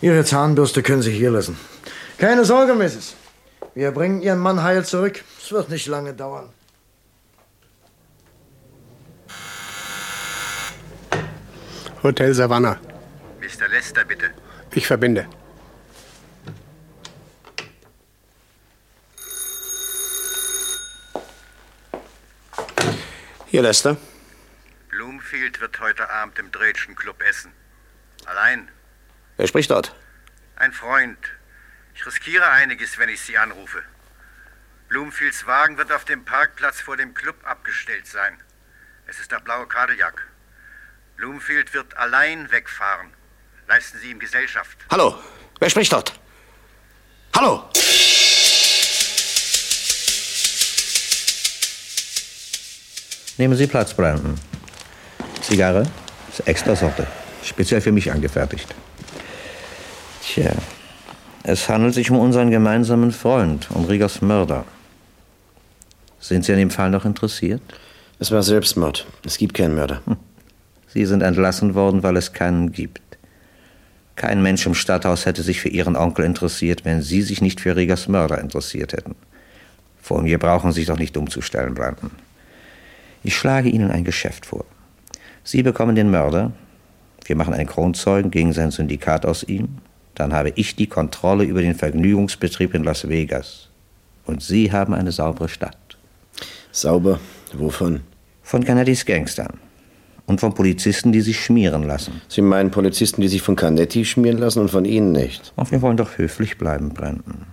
Ihre Zahnbürste können Sie hier lassen. Keine Sorge, Mrs. Wir bringen Ihren Mann heil zurück. Es wird nicht lange dauern. Hotel Savannah. Mr. Lester, bitte. Ich verbinde. Hier, Lester. Bloomfield wird heute Abend im Drätschen Club essen. Allein. Wer spricht dort? Ein Freund. Ich riskiere einiges, wenn ich Sie anrufe. Bloomfields Wagen wird auf dem Parkplatz vor dem Club abgestellt sein. Es ist der blaue Cadillac. Bloomfield wird allein wegfahren. Leisten Sie ihm Gesellschaft. Hallo, wer spricht dort? Hallo! Nehmen Sie Platz, Brandon. Zigarre ist extra Sorte. Speziell für mich angefertigt. Tja, es handelt sich um unseren gemeinsamen Freund, um Riegers Mörder. Sind Sie an dem Fall noch interessiert? Es war Selbstmord. Es gibt keinen Mörder. Hm. Sie sind entlassen worden, weil es keinen gibt. Kein Mensch im Stadthaus hätte sich für Ihren Onkel interessiert, wenn Sie sich nicht für Riegers Mörder interessiert hätten. Vor mir brauchen Sie sich doch nicht umzustellen, Brandon. Ich schlage Ihnen ein Geschäft vor. Sie bekommen den Mörder, wir machen einen Kronzeugen gegen sein Syndikat aus ihm, dann habe ich die Kontrolle über den Vergnügungsbetrieb in Las Vegas. Und Sie haben eine saubere Stadt. Sauber? Wovon? Von Cannettys Gangstern. Und von Polizisten, die sich schmieren lassen. Sie meinen Polizisten, die sich von Canetti schmieren lassen und von Ihnen nicht? Und wir wollen doch höflich bleiben, Brandon.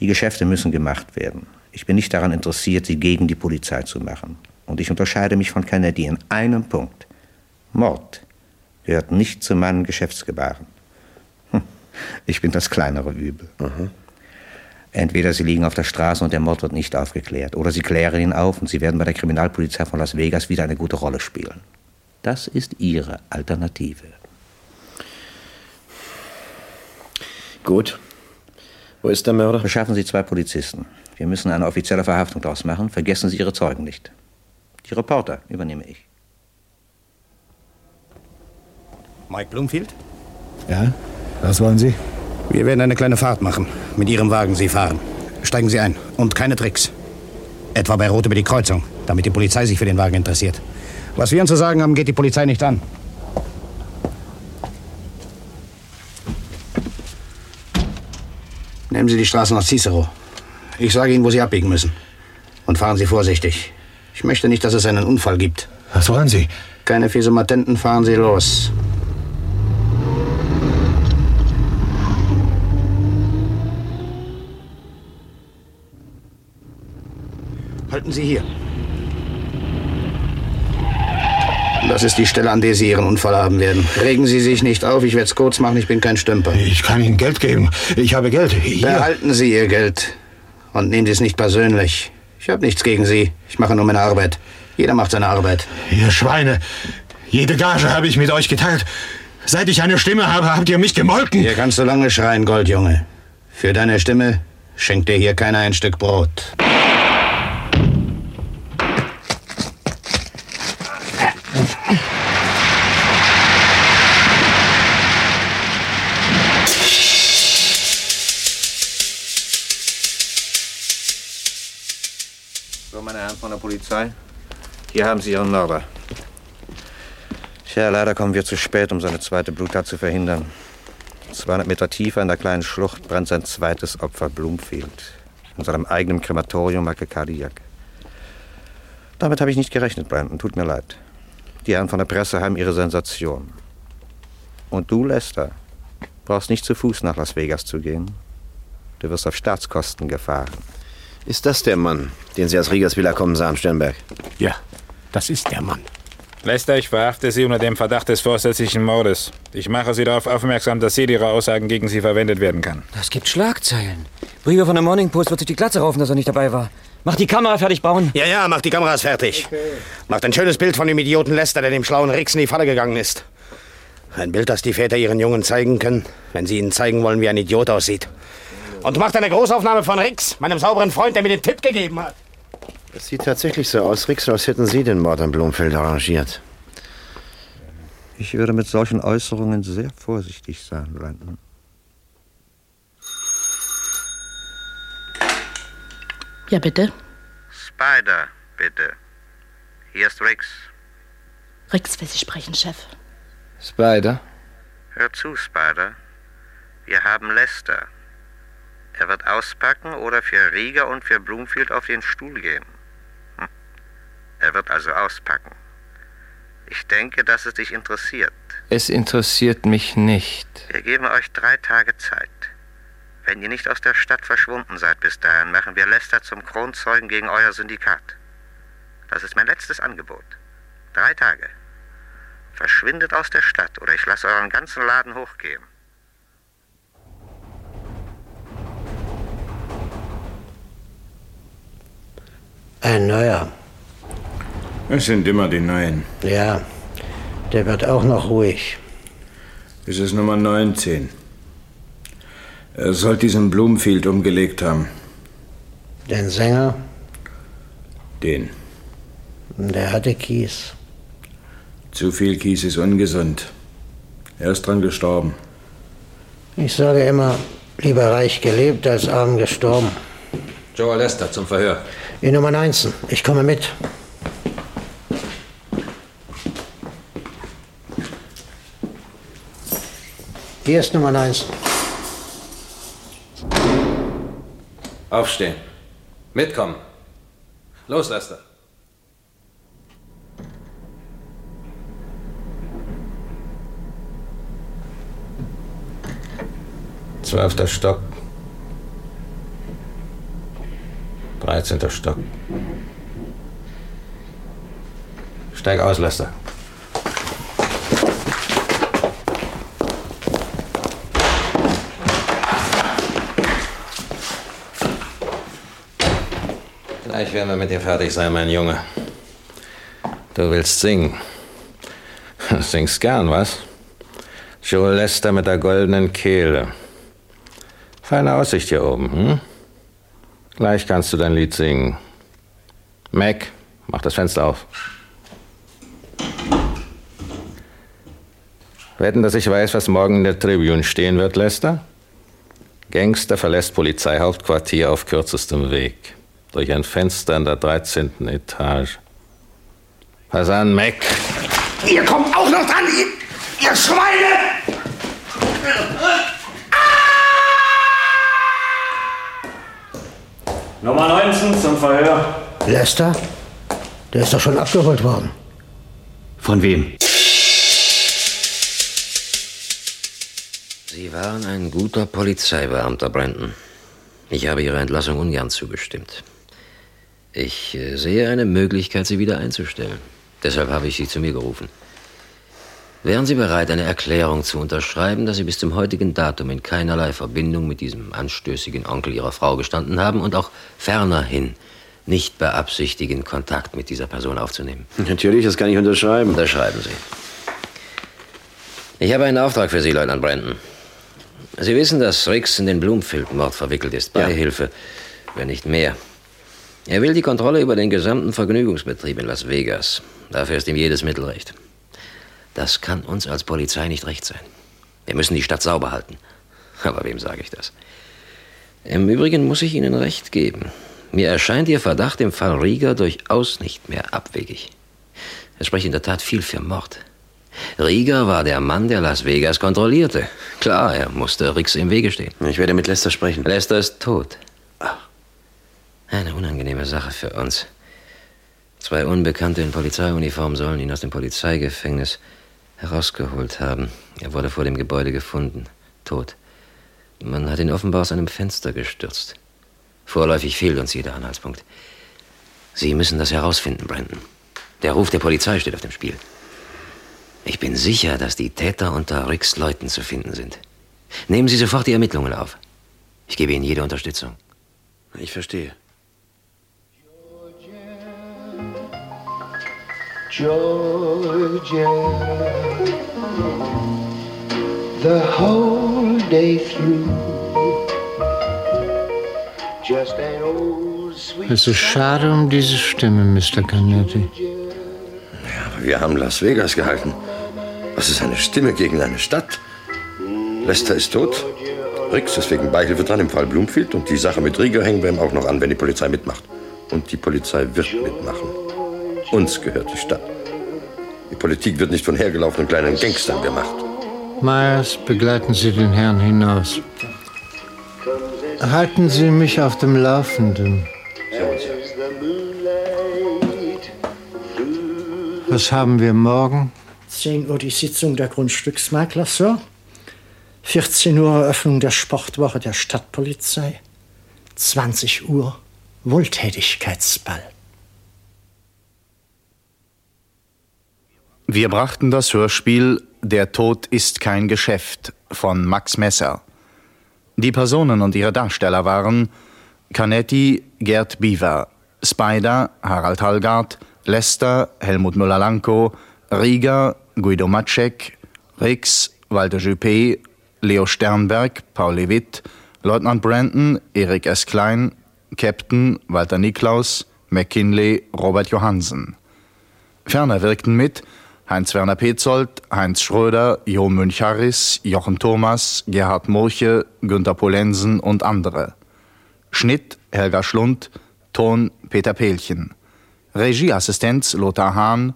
Die Geschäfte müssen gemacht werden. Ich bin nicht daran interessiert, sie gegen die Polizei zu machen. Und ich unterscheide mich von Kennedy in einem Punkt. Mord gehört nicht zu meinen Geschäftsgebaren. Hm. Ich bin das kleinere Übel. Mhm. Entweder Sie liegen auf der Straße und der Mord wird nicht aufgeklärt, oder Sie klären ihn auf und Sie werden bei der Kriminalpolizei von Las Vegas wieder eine gute Rolle spielen. Das ist Ihre Alternative. Gut. Wo ist der Mörder? Beschaffen Sie zwei Polizisten. Wir müssen eine offizielle Verhaftung daraus machen. Vergessen Sie Ihre Zeugen nicht. Die Reporter übernehme ich. Mike Bloomfield? Ja? Was wollen Sie? Wir werden eine kleine Fahrt machen. Mit Ihrem Wagen Sie fahren. Steigen Sie ein. Und keine Tricks. Etwa bei Rot über die Kreuzung, damit die Polizei sich für den Wagen interessiert. Was wir Ihnen zu sagen haben, geht die Polizei nicht an. Nehmen Sie die Straße nach Cicero. Ich sage Ihnen, wo Sie abbiegen müssen. Und fahren Sie vorsichtig. Ich möchte nicht, dass es einen Unfall gibt. Was wollen Sie? Keine Fiesematenten, fahren Sie los. Halten Sie hier. Das ist die Stelle, an der Sie Ihren Unfall haben werden. Regen Sie sich nicht auf, ich werde es kurz machen, ich bin kein Stümper. Ich kann Ihnen Geld geben. Ich habe Geld. Hier. Behalten Sie Ihr Geld. Und nehmen Sie es nicht persönlich. Ich habe nichts gegen Sie. Ich mache nur meine Arbeit. Jeder macht seine Arbeit. Ihr Schweine. Jede Gage habe ich mit euch geteilt. Seit ich eine Stimme habe, habt ihr mich gemolken. Hier kannst du lange schreien, Goldjunge. Für deine Stimme schenkt dir hier keiner ein Stück Brot. Polizei, hier haben Sie Ihren Mörder. Tja, leider kommen wir zu spät, um seine zweite Bluttat zu verhindern. 200 Meter tiefer in der kleinen Schlucht brennt sein zweites Opfer Bloomfield. In seinem eigenen Krematorium Michael Cardiac. Damit habe ich nicht gerechnet, Brandon. Tut mir leid. Die Herren von der Presse haben ihre Sensation. Und du, Lester, brauchst nicht zu Fuß nach Las Vegas zu gehen. Du wirst auf Staatskosten gefahren. Ist das der Mann, den Sie aus Riegers Villa kommen sahen, Sternberg? Ja, das ist der Mann. Lester, ich verachte Sie unter dem Verdacht des vorsätzlichen Mordes. Ich mache Sie darauf aufmerksam, dass jede Ihrer Aussagen gegen Sie verwendet werden kann. Das gibt Schlagzeilen. Briefe von der Morning Post wird sich die Glatze raufen, dass er nicht dabei war. Mach die Kamera fertig, bauen. Ja, ja, mach die Kameras fertig. Macht ein schönes Bild von dem Idioten Lester, der dem schlauen Rix in die Falle gegangen ist. Ein Bild, das die Väter ihren Jungen zeigen können, wenn sie ihnen zeigen wollen, wie ein Idiot aussieht. Und macht eine Großaufnahme von Rix, meinem sauberen Freund, der mir den Tipp gegeben hat. Es sieht tatsächlich so aus, Rix, als hätten Sie den Mord an Blumfeld arrangiert. Ich würde mit solchen Äußerungen sehr vorsichtig sein, Brandon. Ja, bitte. Spider, bitte. Hier ist Rix. Rix will Sie sprechen, Chef. Spider? Hör zu, Spider. Wir haben Lester. Er wird auspacken oder für Rieger und für Bloomfield auf den Stuhl gehen. Hm. Er wird also auspacken. Ich denke, dass es dich interessiert. Es interessiert mich nicht. Wir geben euch drei Tage Zeit. Wenn ihr nicht aus der Stadt verschwunden seid bis dahin, machen wir Lester zum Kronzeugen gegen euer Syndikat. Das ist mein letztes Angebot. Drei Tage. Verschwindet aus der Stadt oder ich lasse euren ganzen Laden hochgehen. Ein neuer. Es sind immer die Neuen. Ja, der wird auch noch ruhig. Es ist Nummer 19. Er soll diesen Bloomfield umgelegt haben. Den Sänger, Den. der hatte Kies. Zu viel Kies ist ungesund. Er ist dran gestorben. Ich sage immer, lieber reich gelebt als arm gestorben. Joe Lester zum Verhör. Die Nummer 19. Ich komme mit. Hier ist Nummer 19. Aufstehen. Mitkommen. Los, Lester. Zwölfter Stock. Dreizehnter Stock. Steig aus, Lester. Gleich werden wir mit dir fertig sein, mein Junge. Du willst singen. (laughs) Singst gern, was? Joe Lester mit der goldenen Kehle. Feine Aussicht hier oben, hm? Gleich kannst du dein Lied singen. Mac, mach das Fenster auf. Wetten, dass ich weiß, was morgen in der Tribune stehen wird, Lester? Gangster verlässt Polizeihauptquartier auf kürzestem Weg. Durch ein Fenster in der 13. Etage. Pass an, Mac. Ihr kommt auch noch dran, ihr, ihr Schweine! Nummer 19 zum Verhör. Lester? Der ist doch schon abgeholt worden. Von wem? Sie waren ein guter Polizeibeamter, Brandon. Ich habe Ihrer Entlassung ungern zugestimmt. Ich äh, sehe eine Möglichkeit, Sie wieder einzustellen. Deshalb habe ich Sie zu mir gerufen. Wären Sie bereit, eine Erklärung zu unterschreiben, dass Sie bis zum heutigen Datum in keinerlei Verbindung mit diesem anstößigen Onkel Ihrer Frau gestanden haben und auch fernerhin nicht beabsichtigen, Kontakt mit dieser Person aufzunehmen? Natürlich, das kann ich unterschreiben. Unterschreiben Sie. Ich habe einen Auftrag für Sie, Leutnant Brandon. Sie wissen, dass Rix in den Bloomfield-Mord verwickelt ist. Beihilfe, wenn nicht mehr. Er will die Kontrolle über den gesamten Vergnügungsbetrieb in Las Vegas. Dafür ist ihm jedes Mittel recht. Das kann uns als Polizei nicht recht sein. Wir müssen die Stadt sauber halten. Aber wem sage ich das? Im Übrigen muss ich Ihnen recht geben. Mir erscheint Ihr Verdacht im Fall Rieger durchaus nicht mehr abwegig. Es spricht in der Tat viel für Mord. Rieger war der Mann, der Las Vegas kontrollierte. Klar, er musste Rix im Wege stehen. Ich werde mit Lester sprechen. Lester ist tot. Eine unangenehme Sache für uns. Zwei Unbekannte in Polizeiuniform sollen ihn aus dem Polizeigefängnis herausgeholt haben. Er wurde vor dem Gebäude gefunden, tot. Man hat ihn offenbar aus einem Fenster gestürzt. Vorläufig fehlt uns jeder Anhaltspunkt. Sie müssen das herausfinden, Brandon. Der Ruf der Polizei steht auf dem Spiel. Ich bin sicher, dass die Täter unter Ricks Leuten zu finden sind. Nehmen Sie sofort die Ermittlungen auf. Ich gebe Ihnen jede Unterstützung. Ich verstehe. Georgia, the whole day through. Just an old sweet Es ist schade um diese Stimme, Mr. Canetti. Aber wir haben Las Vegas gehalten. Was ist eine Stimme gegen eine Stadt? Lester ist tot. Rix ist wegen Beihilfe dran im Fall Bloomfield. Und die Sache mit Rieger hängen wir ihm auch noch an, wenn die Polizei mitmacht. Und die Polizei wird mitmachen. Uns gehört die Stadt. Die Politik wird nicht von hergelaufenen kleinen Gangstern gemacht. Myers, begleiten Sie den Herrn hinaus. Halten Sie mich auf dem Laufenden. Was haben wir morgen? 10 Uhr die Sitzung der Grundstücksmakler, Sir. 14 Uhr Eröffnung der Sportwoche der Stadtpolizei. 20 Uhr Wohltätigkeitsball. Wir brachten das Hörspiel Der Tod ist kein Geschäft von Max Messer. Die Personen und ihre Darsteller waren Canetti Gerd Biewer, Spider Harald Hallgard, Lester Helmut Müller-Lanko, Rieger Guido Matschek, Rix Walter Juppé, Leo Sternberg, Paul Lewitt, Leutnant Brandon Erik S. Klein, Captain Walter Niklaus, McKinley Robert Johansen. Ferner wirkten mit Heinz-Werner Petzold, Heinz Schröder, Jo Münch-Harris, Jochen Thomas, Gerhard Murche, Günter Polensen und andere. Schnitt Helga Schlund, Ton Peter Pelchen. Regieassistenz Lothar Hahn,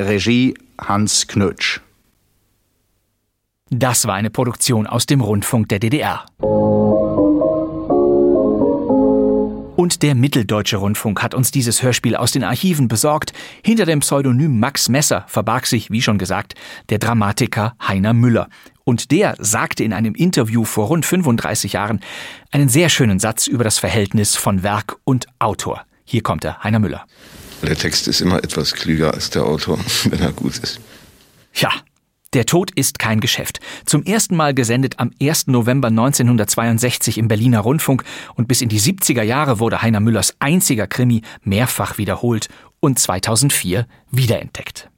Regie Hans Knötsch. Das war eine Produktion aus dem Rundfunk der DDR. Und der Mitteldeutsche Rundfunk hat uns dieses Hörspiel aus den Archiven besorgt. Hinter dem Pseudonym Max Messer verbarg sich, wie schon gesagt, der Dramatiker Heiner Müller. Und der sagte in einem Interview vor rund 35 Jahren einen sehr schönen Satz über das Verhältnis von Werk und Autor. Hier kommt er, Heiner Müller. Der Text ist immer etwas klüger als der Autor, (laughs) wenn er gut ist. Ja, der Tod ist kein Geschäft. Zum ersten Mal gesendet am 1. November 1962 im Berliner Rundfunk und bis in die 70er Jahre wurde Heiner Müllers einziger Krimi mehrfach wiederholt und 2004 wiederentdeckt.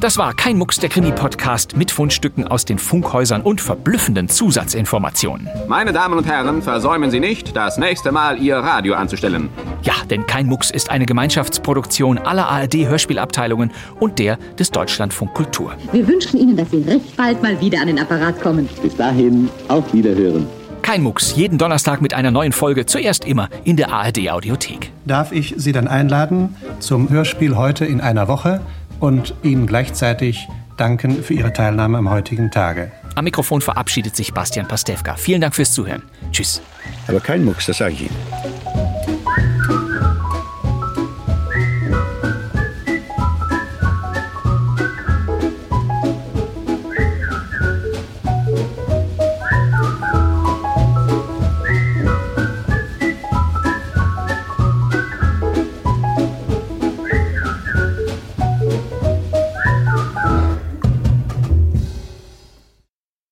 Das war kein Mucks der Krimi-Podcast mit Fundstücken aus den Funkhäusern und verblüffenden Zusatzinformationen. Meine Damen und Herren, versäumen Sie nicht, das nächste Mal Ihr Radio anzustellen. Ja, denn kein Mucks ist eine Gemeinschaftsproduktion aller ARD-Hörspielabteilungen und der des Deutschlandfunk Kultur. Wir wünschen Ihnen, dass Sie recht bald mal wieder an den Apparat kommen. Bis dahin, auf Wiederhören. Kein Mucks, jeden Donnerstag mit einer neuen Folge, zuerst immer in der ARD-Audiothek. Darf ich Sie dann einladen zum Hörspiel heute in einer Woche und Ihnen gleichzeitig danken für Ihre Teilnahme am heutigen Tage. Am Mikrofon verabschiedet sich Bastian Pastewka. Vielen Dank fürs Zuhören. Tschüss. Aber kein Mucks, das sage ich Ihnen.